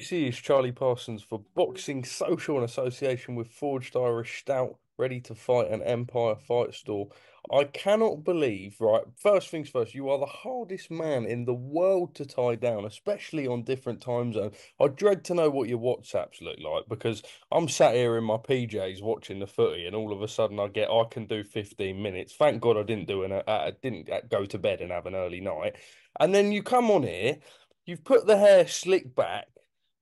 This is Charlie Parsons for Boxing Social in association with Forged Irish Stout, ready to fight an Empire Fight Store. I cannot believe, right? First things first, you are the hardest man in the world to tie down, especially on different time zones. I dread to know what your WhatsApps look like because I'm sat here in my PJs watching the footy, and all of a sudden I get I can do 15 minutes. Thank God I didn't do an uh, didn't go to bed and have an early night. And then you come on here, you've put the hair slick back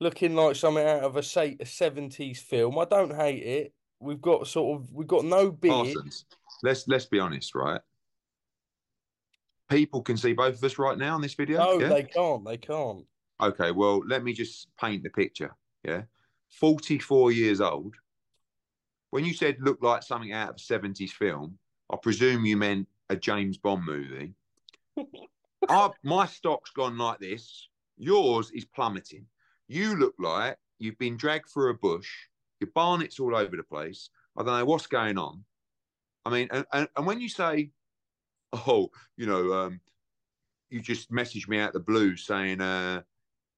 looking like something out of a, say, a 70s film. I don't hate it. We've got sort of we've got no beard. Parsons, let's let's be honest, right? People can see both of us right now in this video. No, yeah? they can't. They can't. Okay, well, let me just paint the picture. Yeah, forty-four years old. When you said look like something out of a seventies film, I presume you meant a James Bond movie. I, my stock's gone like this. Yours is plummeting. You look like you've been dragged through a bush. Your barnet's all over the place. I don't know what's going on. I mean, and, and, and when you say, oh, you know, um, you just messaged me out the blue saying, uh,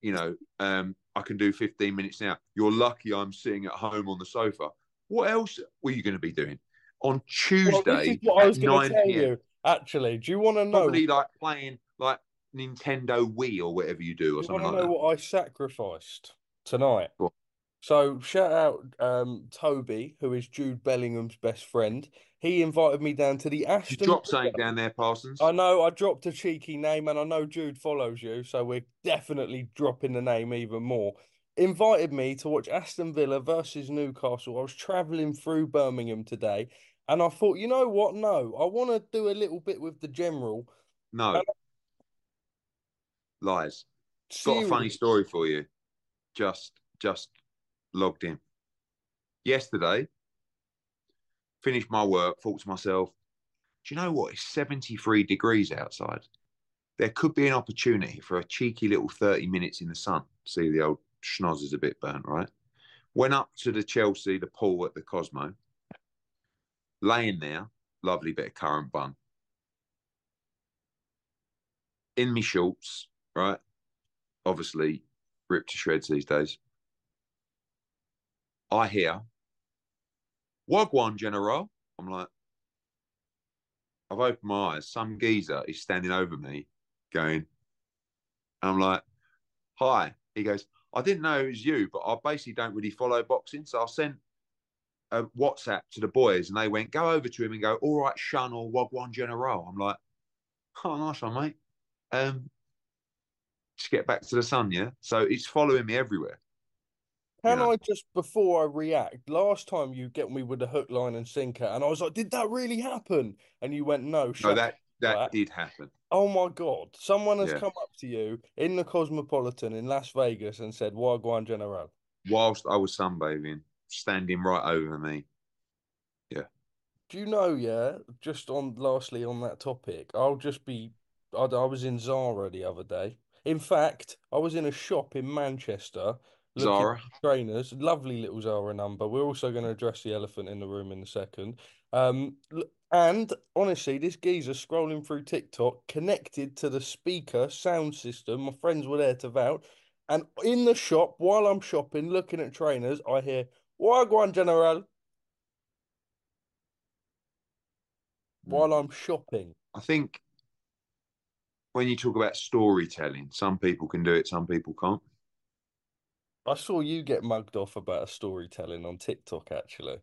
you know, um, I can do 15 minutes now. You're lucky I'm sitting at home on the sofa. What else were you going to be doing on Tuesday? Well, this is what I was going 9 to tell PM? you. Actually, do you want to know? Probably like playing like Nintendo Wii or whatever you do or you something like know that. what I sacrificed tonight? On. So shout out um, Toby, who is Jude Bellingham's best friend. He invited me down to the You dropped Villa. something down there, Parsons. I know I dropped a cheeky name, and I know Jude follows you, so we're definitely dropping the name even more. Invited me to watch Aston Villa versus Newcastle. I was travelling through Birmingham today, and I thought, you know what? No, I want to do a little bit with the general. No. Lies. Got a funny story for you. Just just logged in. Yesterday, finished my work, thought to myself, do you know what? It's 73 degrees outside. There could be an opportunity for a cheeky little 30 minutes in the sun. See the old schnoz is a bit burnt, right? Went up to the Chelsea, the pool at the Cosmo. Laying there, lovely bit of currant bun. In me shorts, right? Obviously, ripped to shreds these days. I hear, Wagwan General. I'm like, I've opened my eyes. Some geezer is standing over me going, I'm like, hi. He goes, I didn't know it was you, but I basically don't really follow boxing. So I sent a WhatsApp to the boys and they went, go over to him and go, all right, Shun or Wagwan General. I'm like, oh, nice one, mate. Um, just get back to the sun, yeah? So it's following me everywhere. Can know. I just before I react? Last time you get me with the hook, line, and sinker, and I was like, "Did that really happen?" And you went, "No." No, shut that that did happen. Oh my God! Someone has Yeah. come up to you in the Cosmopolitan in Las Vegas and said, "Wagwan General." Whilst I was sunbathing, standing right over me. Yeah. Do you know? Yeah. Just on lastly on that topic, I'll just be. I, I was in Zara the other day. In fact, I was in a shop in Manchester looking Zara. at trainers. Lovely little Zara number. We're also going to address the elephant in the room in a second. Um, and honestly, this geezer scrolling through TikTok connected to the speaker sound system. My friends were there to vouch. And in the shop, while I'm shopping, looking at trainers, I hear Wagwan General while I'm shopping. I think when you talk about storytelling, some people can do it, some people can't. I saw you get mugged off about a storytelling on TikTok, actually.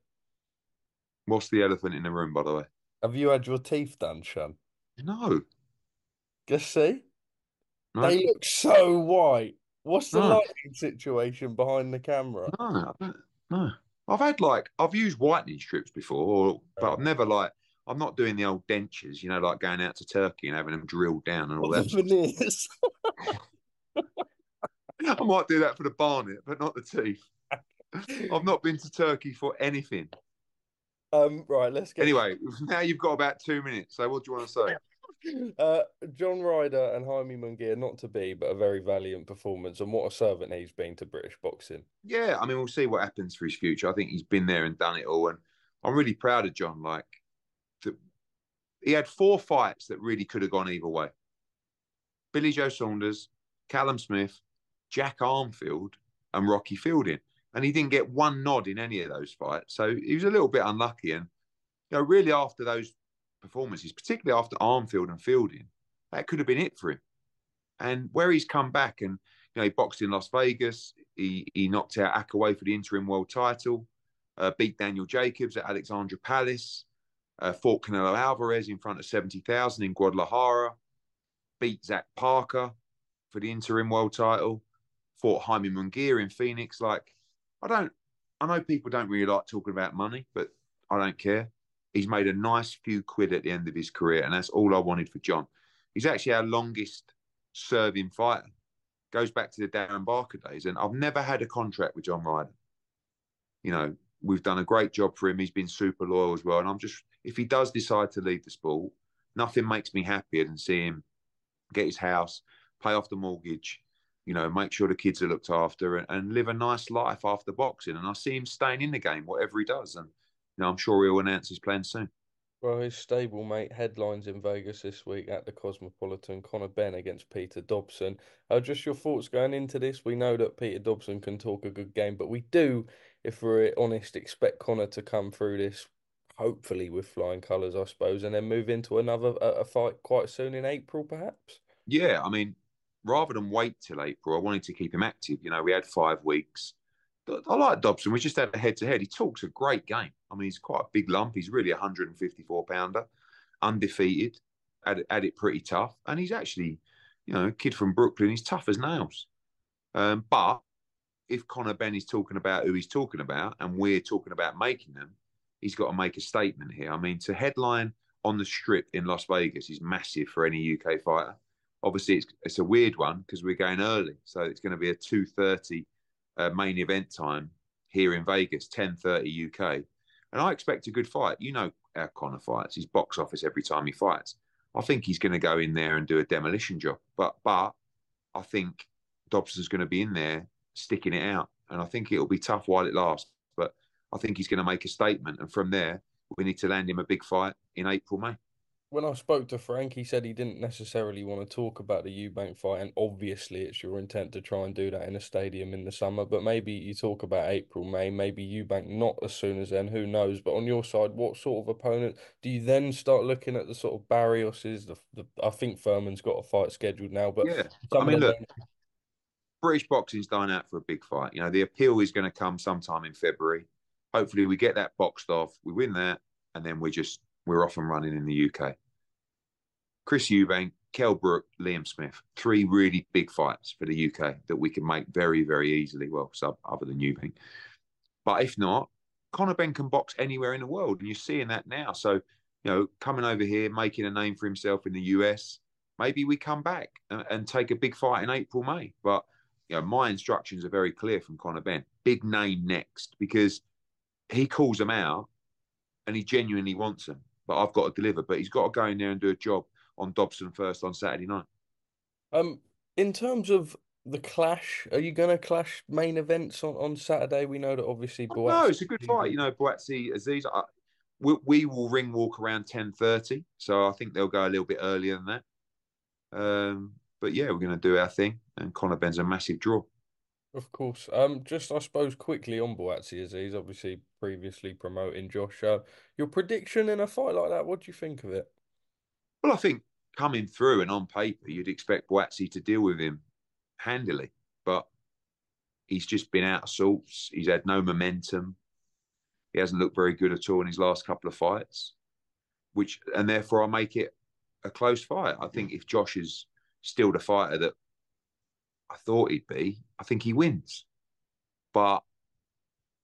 What's the elephant in the room, by the way? Have you had your teeth done, Sean? No, Just see. no, They look so white. What's the No. lighting situation behind the camera? no, no. I've had like I've used whitening strips before, but I've never like I'm not doing the old dentures, you know, like going out to Turkey and having them drilled down and all What that. the veneers? I might do that for the barnet, but not the teeth. I've not been to Turkey for anything. um, right, let's get Anyway, now you've got about two minutes. So what do you want to say? Uh, John Ryder and Jaime Munguia, not to be, but a very valiant performance, and what a servant he's been to British boxing. Yeah, I mean, we'll see what happens for his future. I think he's been there and done it all, and I'm really proud of John. Like, he had four fights that really could have gone either way. Billy Joe Saunders, Callum Smith, Jack Arnfield, and Rocky Fielding, and he didn't get one nod in any of those fights. So he was a little bit unlucky, and you know, really after those performances, particularly after Arnfield and Fielding, that could have been it for him. And where he's come back, and you know, he boxed in Las Vegas. He he knocked out Akkawy for the interim world title. Uh, beat Daniel Jacobs at Alexandra Palace. Uh, fought Canelo Alvarez in front of seventy thousand in Guadalajara. Beat Zach Parker for the interim world title. Fought Jaime Munguia in Phoenix. Like, I don't. I know people don't really like talking about money, but I don't care. He's made a nice few quid at the end of his career, and that's all I wanted for John. He's actually our longest serving fighter goes back to the Darren Barker days. And I've never had a contract with John Ryder. You know, we've done a great job for him. He's been super loyal as well. And I'm just, if he does decide to leave the sport, nothing makes me happier than seeing him get his house, pay off the mortgage, you know, make sure the kids are looked after and, and live a nice life after boxing. And I see him staying in the game, whatever he does. And, you know, I'm sure he'll announce his plans soon. Well, his stablemate headlines in Vegas this week at the Cosmopolitan. Conor Benn against Peter Dobson. Uh, just your thoughts going into this. We know that Peter Dobson can talk a good game, but we do, if we're honest, expect Conor to come through this, hopefully with flying colours, I suppose, and then move into another a fight quite soon in April, perhaps. Yeah, I mean, rather than wait till April, I wanted to keep him active. You know, we had five weeks. I like Dobson. We just had a head to head. He talks a great game. I mean, he's quite a big lump. He's really a 154 pounder, undefeated, had, had it pretty tough. And he's actually, you know, a kid from Brooklyn. He's tough as nails. Um, but if Conor Benn is talking about who he's talking about and we're talking about making them, he's got to make a statement here. I mean, to headline on the strip in Las Vegas is massive for any UK fighter. Obviously, it's, it's a weird one because we're going early. So it's going to be a 2.30 uh, main event time here in Vegas, 10.30 UK. And I expect a good fight. You know how Conor fights. He's box office every time he fights. I think he's going to go in there and do a demolition job. But but I think Dobson's going to be in there sticking it out. And I think it'll be tough while it lasts. But I think he's going to make a statement. And from there, we need to land him a big fight in April, May. When I spoke to Frank, he said he didn't necessarily want to talk about the Eubank fight, and obviously it's your intent to try and do that in a stadium in the summer. But maybe you talk about April, May, maybe Eubank not as soon as then. Who knows? But on your side, what sort of opponent do you then start looking at the sort of Barrioses? The, the I think Furman's got a fight scheduled now, but yeah, I mean, look, British boxing's dying out for a big fight. You know, the appeal is going to come sometime in February. Hopefully, we get that boxed off, we win that, and then we're just we're off and running in the UK. Chris Eubank, Kell Brook, Liam Smith, three really big fights for the UK that we can make very, very easily. Well, sub other than Eubank, but if not, Conor Benn can box anywhere in the world, and you're seeing that now. So, you know, coming over here, making a name for himself in the US, maybe we come back and, and take a big fight in April, May. But you know, my instructions are very clear from Conor Benn. Big name next because he calls them out and he genuinely wants them. But I've got to deliver. But he's got to go in there and do a job on Dobson first on Saturday night. Um, in terms of the clash. Are you going to clash main events on, on Saturday? We know that obviously. Oh, no, it's a good fight. You know, Buatsi Azeez. I, we, we, will ring walk around ten thirty, so I think they'll go a little bit earlier than that. Um, but yeah, we're going to do our thing, and Conor Benn's a massive draw. Of course. Um, just I suppose quickly on Buatsi Azeez, obviously previously promoting Josh. Uh, your prediction in a fight like that, what do you think of it? Well, I think coming through and on paper, you'd expect Buatsi to deal with him handily, but he's just been out of sorts. He's had no momentum. He hasn't looked very good at all in his last couple of fights, which and therefore I make it a close fight. I think if Josh is still the fighter that I thought he'd be, I think he wins. But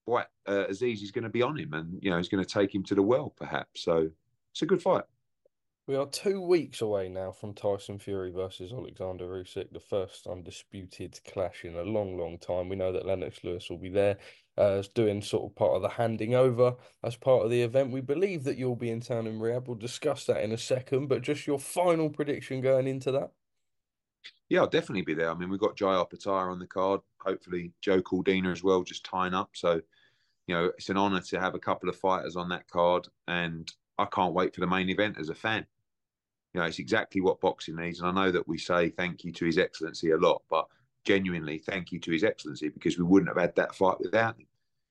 what uh, Azeez is going to be on him, and you know he's going to take him to the well, perhaps. So it's a good fight. We are two weeks away now from Tyson Fury versus Alexander Usyk, the first undisputed clash in a long, long time. We know that Lennox Lewis will be there uh, doing sort of part of the handing over as part of the event. We believe that you'll be in town in Riyadh. We'll discuss that in a second, but just your final prediction going into that. Yeah, I'll definitely be there. I mean, we've got Jai Opetaia on the card. Hopefully, Joe Cordina as well, just tying up. So, you know, it's an honour to have a couple of fighters on that card, and I can't wait for the main event as a fan. You know, it's exactly what boxing needs, and I know that we say thank you to His Excellency a lot, but genuinely, thank you to His Excellency because we wouldn't have had that fight without him.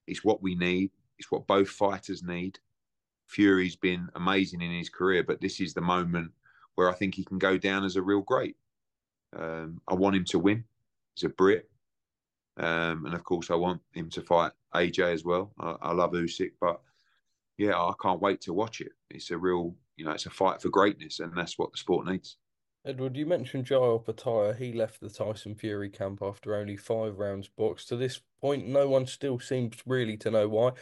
It's what we need. It's what both fighters need. Fury's been amazing in his career, but this is the moment where I think he can go down as a real great. Um, I want him to win. He's a Brit. Um, and of course, I want him to fight AJ as well. I, I, love Usyk, but yeah, I can't wait to watch it. It's a real, you know, it's a fight for greatness, and that's what the sport needs. Edward, you mentioned Jai Opetaia. He left the Tyson Fury camp after only five rounds boxed. To this point, no one still seems really to know why.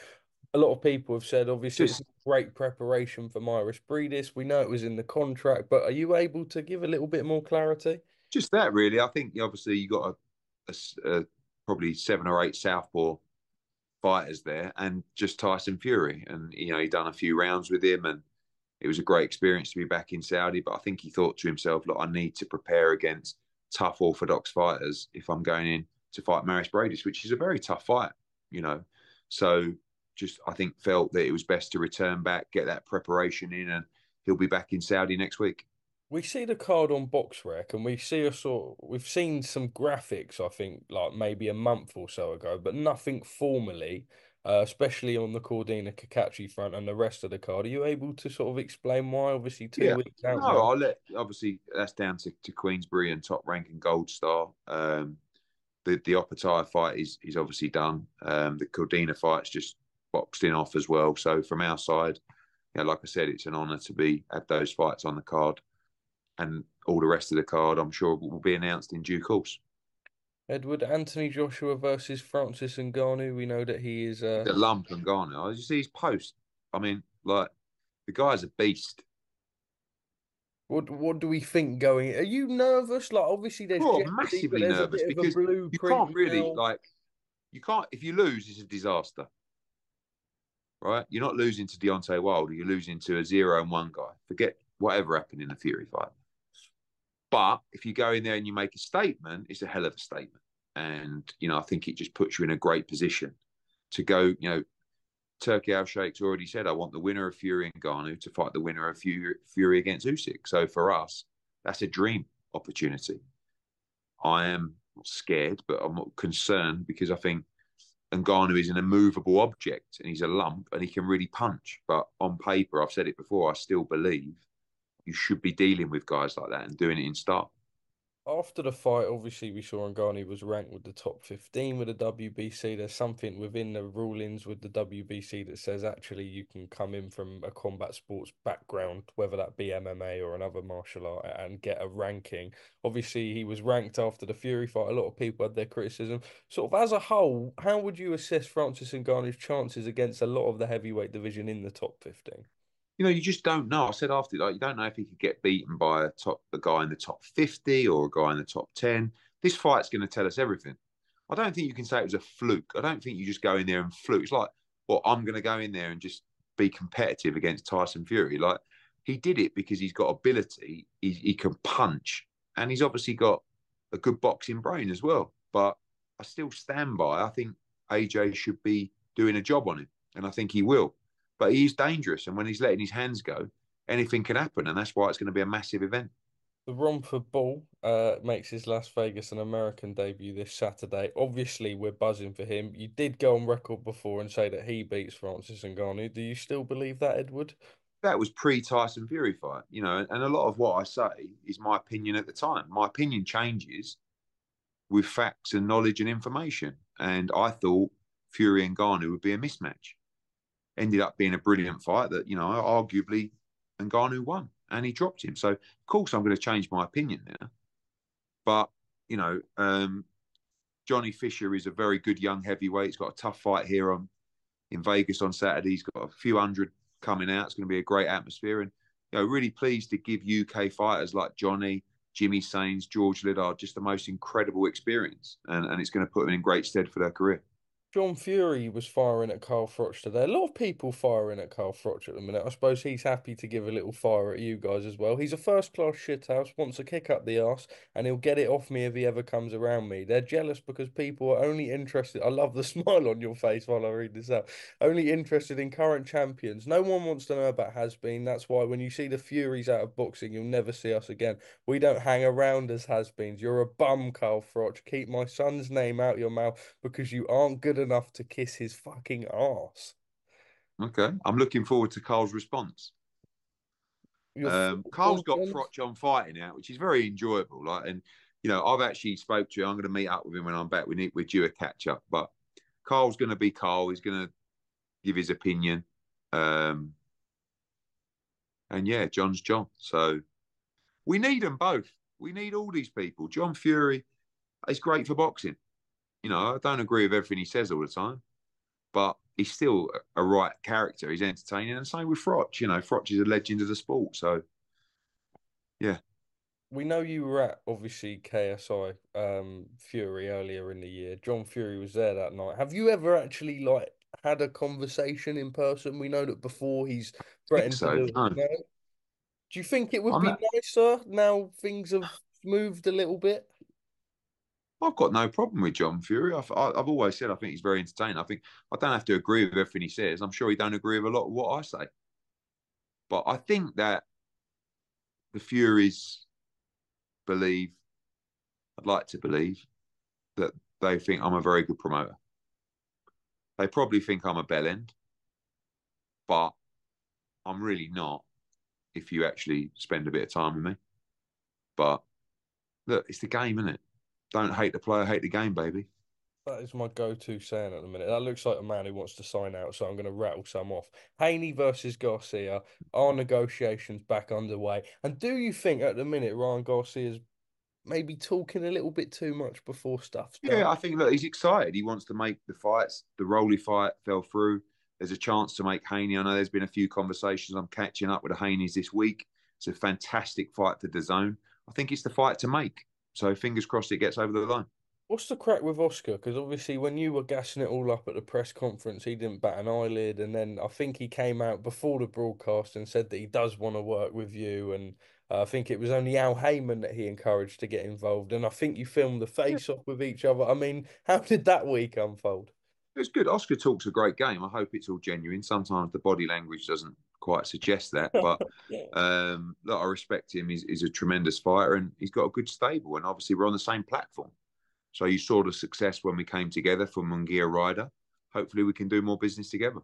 A lot of people have said, obviously, Just, it's great preparation for Mairis Briedis. We know it was in the contract, but are you able to give a little bit more clarity? Just that really. I think obviously you got a, a, a, probably seven or eight southpaw fighters there, and just Tyson Fury, and you know he done a few rounds with him, and it was a great experience to be back in Saudi. But I think he thought to himself, look, I need to prepare against tough orthodox fighters if I'm going in to fight Mairis Briedis, which is a very tough fight, you know. So just I think felt that it was best to return back, get that preparation in, and he'll be back in Saudi next week we see the card on BoxRec and we see a sort we've seen some graphics i think like maybe a month or so ago but nothing formally uh, especially on the Cordina Cacace front and the rest of the card. Are you able to sort of explain why? Obviously, two yeah. weeks out. No, I'll let. Obviously, that's down to, to Queensberry and top ranking Gold Star. Um, the the Opetaia fight is is obviously done. Um, the Cordina fight's just boxed in off as well. So from our side, yeah, like I said, it's an honour to be at those fights on the card and all the rest of the card, I'm sure, will be announced in due course. Edward Anthony Joshua versus Francis Ngannou. We know that he is uh... the lump Ngannou. I just see his post. I mean, like the guy's a beast. What what do we think going? Are you nervous? Like obviously there's well, massively there's nervous because you can't really now. like you can't if you lose it's a disaster. Right? You're not losing to Deontay Wilder, you're losing to a zero and one guy. Forget whatever happened in the Fury fight. But if you go in there and you make a statement, it's a hell of a statement. And, you know, I think it just puts you in a great position to go, you know, Turki Al Sheikh's already said, I want the winner of Fury and Ngannou to fight the winner of Fury, against Usyk. So for us, that's a dream opportunity. I am not scared, but I'm not concerned because I think Ngannou is an immovable object and he's a lump and he can really punch. But on paper, I've said it before, I still believe you should be dealing with guys like that and doing it in style. After the fight, obviously, we saw Ngannou was ranked with the top 15 with the WBC. There's something within the rulings with the WBC that says actually you can come in from a combat sports background, whether that be MMA or another martial art, and get a ranking. Obviously, he was ranked after the Fury fight. A lot of people had their criticism. Sort of as a whole, how would you assess Francis Ngannou's chances against a lot of the heavyweight division in the top 15? You know, you just don't know. I said after, like, you don't know if he could get beaten by a top, a guy in the top fifty or a guy in the top ten. This fight's going to tell us everything. I don't think you can say it was a fluke. I don't think you just go in there and fluke. It's like, well, I'm going to go in there and just be competitive against Tyson Fury. Like he did it because he's got ability. He, he can punch, and he's obviously got a good boxing brain as well. But I still stand by. I think AJ should be doing a job on him, and I think he will. But he's dangerous, and when he's letting his hands go, anything can happen, and that's why it's going to be a massive event. The Romford Bull uh, makes his Las Vegas and American debut this Saturday. Obviously, we're buzzing for him. You did go on record before and say that he beats Francis Ngannou. Do you still believe that, Edward? That was pre Tyson Fury fight, you know, and a lot of what I say is my opinion at the time. My opinion changes with facts and knowledge and information. And I thought Fury and Ngannou would be a mismatch. Ended up being a brilliant fight that, you know, arguably Ngannou won and he dropped him. So, of course, I'm going to change my opinion now. But, you know, um, Johnny Fisher is a very good young heavyweight. He's got a tough fight here on in Vegas on Saturday. He's got a few hundred coming out. It's going to be a great atmosphere. And, you know, really pleased to give UK fighters like Johnny, Jimmy Sains, George Liddard just the most incredible experience. And, and it's going to put them in great stead for their career. John Fury was firing at Carl Froch today. A lot of people firing at Carl Froch at the minute. I suppose he's happy to give a little fire at you guys as well. He's a first class shithouse, wants to kick up the arse, and he'll get it off me if he ever comes around me. They're jealous because people are only interested. I love the smile on your face while I read this out. Only interested in current champions. No one wants to know about has been. That's why when you see the Furies out of boxing, you'll never see us again. We don't hang around as has beens. You're a bum, Carl Froch. Keep my son's name out your mouth because you aren't good enough to kiss his fucking ass. Okay, I'm looking forward to Carl's response. Um, Carl's got Froch on fighting now, which is very enjoyable. Like, and you know, I've actually spoke to him. I'm going to meet up with him when I'm back. We need we're due a catch up, but Carl's going to be Carl. He's going to give his opinion. Um, and yeah, John's John. So we need them both. We need all these people. John Fury is great for boxing. You know, I don't agree with everything he says all the time, but he's still a right character. He's entertaining, and same with Froch. You know, Froch is a legend of the sport. So, yeah. We know you were at obviously KSI um, Fury earlier in the year. John Fury was there that night. Have you ever actually like had a conversation in person? We know that before he's threatened so, to do, no. do you think it would I'm be not- nicer now things have moved a little bit? I've got no problem with John Fury. I've, I've always said I think he's very entertaining. I think I don't have to agree with everything he says. I'm sure he don't agree with a lot of what I say. But I think that the Furies believe, I'd like to believe, that they think I'm a very good promoter. They probably think I'm a bell end, but I'm really not if you actually spend a bit of time with me. But look, it's the game, isn't it? Don't hate the player, hate the game, baby. That is my go-to saying at the minute. That looks like a man who wants to sign out, so I'm going to rattle some off. Haney versus Garcia. Are negotiations back underway? And do you think at the minute Ryan Garcia's maybe talking a little bit too much before stuff's done? Yeah, I think look, he's excited. He wants to make the fights. The Rolly fight fell through. There's a chance to make Haney. I know there's been a few conversations. I'm catching up with the Haneys this week. It's a fantastic fight for the zone. I think it's the fight to make. So fingers crossed it gets over the line. What's the crack with Oscar? Because obviously, when you were gassing it all up at the press conference, he didn't bat an eyelid, and then I think he came out before the broadcast and said that he does want to work with you. And uh, I think it was only Al Haymon that he encouraged to get involved. And I think you filmed the face-off with each other. I mean, how did that week unfold? It's good. Oscar talks a great game. I hope it's all genuine. Sometimes the body language doesn't quite suggest that, but um, look, I respect him. He's, he's a tremendous fighter, and he's got a good stable. And obviously, we're on the same platform. So you saw the success when we came together for Munguia Ryder. Hopefully, we can do more business together.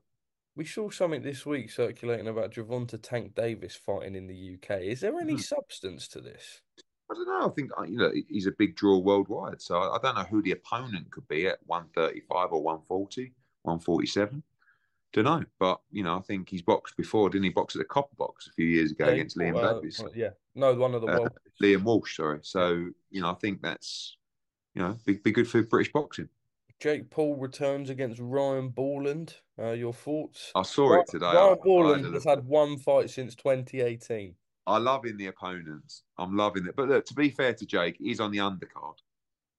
We saw something this week circulating about Gervonta Tank Davis fighting in the UK. Is there any Mhm. substance to this? I don't know. I think uh, you know he's a big draw worldwide. So I don't know who the opponent could be at 135 or 140, 147. Don't know, but you know I think he's boxed before, didn't he? Box at the Copper Box a few years ago Yeah, against Liam uh, Davis, Yeah, no, one of the Uh. Liam Walsh. Sorry. So you know I think that's you know be, be good for British boxing. Jake Paul returns against Ryan Bourland. Uh, your thoughts? I saw it today. Ryan I Bourland has had one fight since 2018. I love loving the opponents. I'm loving it. But look, to be fair to Jake, he's on the undercard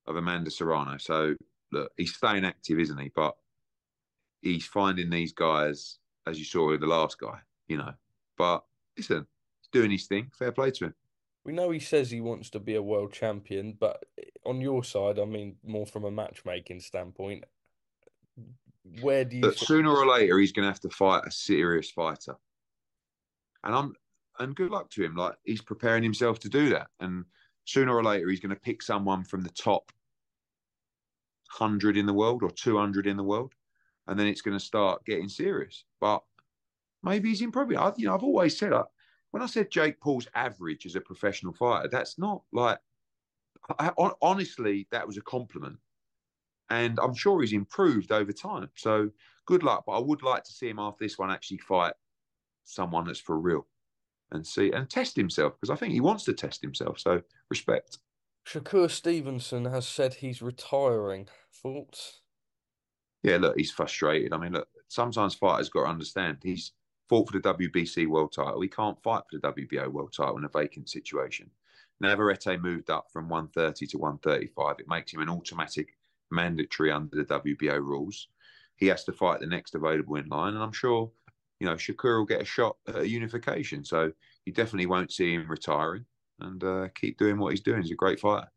of Amanda Serrano. So look, he's staying active, isn't he? But he's finding these guys, as you saw with the last guy, you know. But listen, he's doing his thing. Fair play to him. We know he says he wants to be a world champion, but on your side, I mean, more from a matchmaking standpoint, where do you? But sooner or later, he's going to have to fight a serious fighter, and I'm and good luck to him. Like he's preparing himself to do that, and sooner or later, he's going to pick someone from the top hundred in the world or two hundred in the world, and then it's going to start getting serious. But maybe he's improving. I, you know, I've always said, when I said Jake Paul's average as a professional fighter, that's not like. I, honestly, that was a compliment and I'm sure he's improved over time. So good luck, but I would like to see him after this one actually fight someone that's for real and see and test himself because I think he wants to test himself. So respect. Shakur Stevenson has said he's retiring. Thoughts? Yeah, look, he's frustrated. I mean, look, sometimes fighters got to understand he's fought for the WBC world title. He can't fight for the WBO world title in a vacant situation. Navarrete moved up from 130 to 135. It makes him an automatic mandatory under the WBO rules. He has to fight the next available in line, and I'm sure, you know, Shakur will get a shot at unification. So you definitely won't see him retiring, and uh, keep doing what he's doing. He's a great fighter.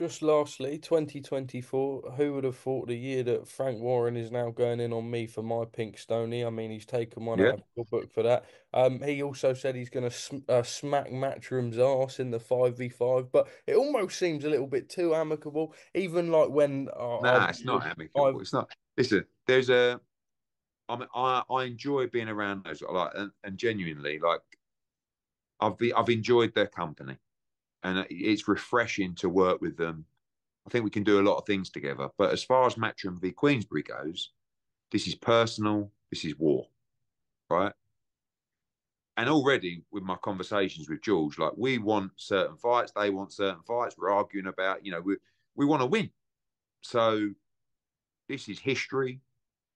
Just lastly, 2024, who would have thought the year that Frank Warren is now going in on me for my pink stony? I mean, he's taken one yeah. out of the book for that. Um, he also said he's going to sm- uh, smack Matchroom's ass in the 5v5, but it almost seems a little bit too amicable. Even like when. Uh, nah, I, it's not amicable. I've... It's not. Listen, there's a. I I, I enjoy being around those, like, and, and genuinely, like, I've be, I've enjoyed their company and it's refreshing to work with them. I think we can do a lot of things together. But as far as Matchroom v Queensberry goes, this is personal. This is war, right? And already with my conversations with George, like we want certain fights, they want certain fights. We're arguing about, you know, we we want to win. So this is history.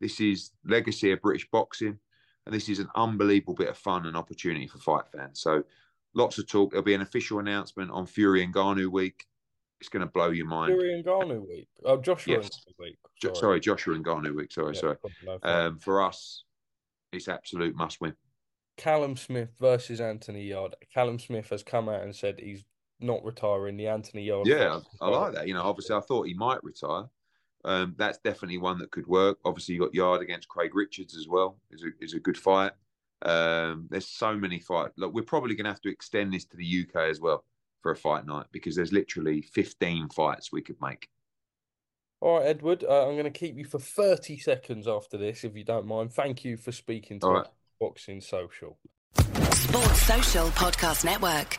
This is legacy of British boxing, and this is an unbelievable bit of fun and opportunity for fight fans. So lots of talk. There'll be an official announcement on Fury and Ngannou week. It's going to blow your mind. Fury and Ngannou week. Oh, Joshua yes. week. Sorry. sorry, Joshua and Ngannou week. Sorry, yeah, sorry. Um, for us, it's absolute must win. Callum Smith versus Anthony Yarde. Callum Smith has come out and said he's not retiring. The Anthony Yarde. Yeah, I, I like that. You know, obviously, I thought he might retire. Um, that's definitely one that could work. Obviously, you got Yarde against Craig Richards as well. is a is a good fight. Um, there's so many fight. Look, we're probably going to have to extend this to the UK as well for a fight night because there's literally 15 fights we could make. All right, Edward. Uh, I'm going to keep you for 30 seconds after this, if you don't mind. Thank you for speaking to right. Boxing Social. Sports Social Podcast Network.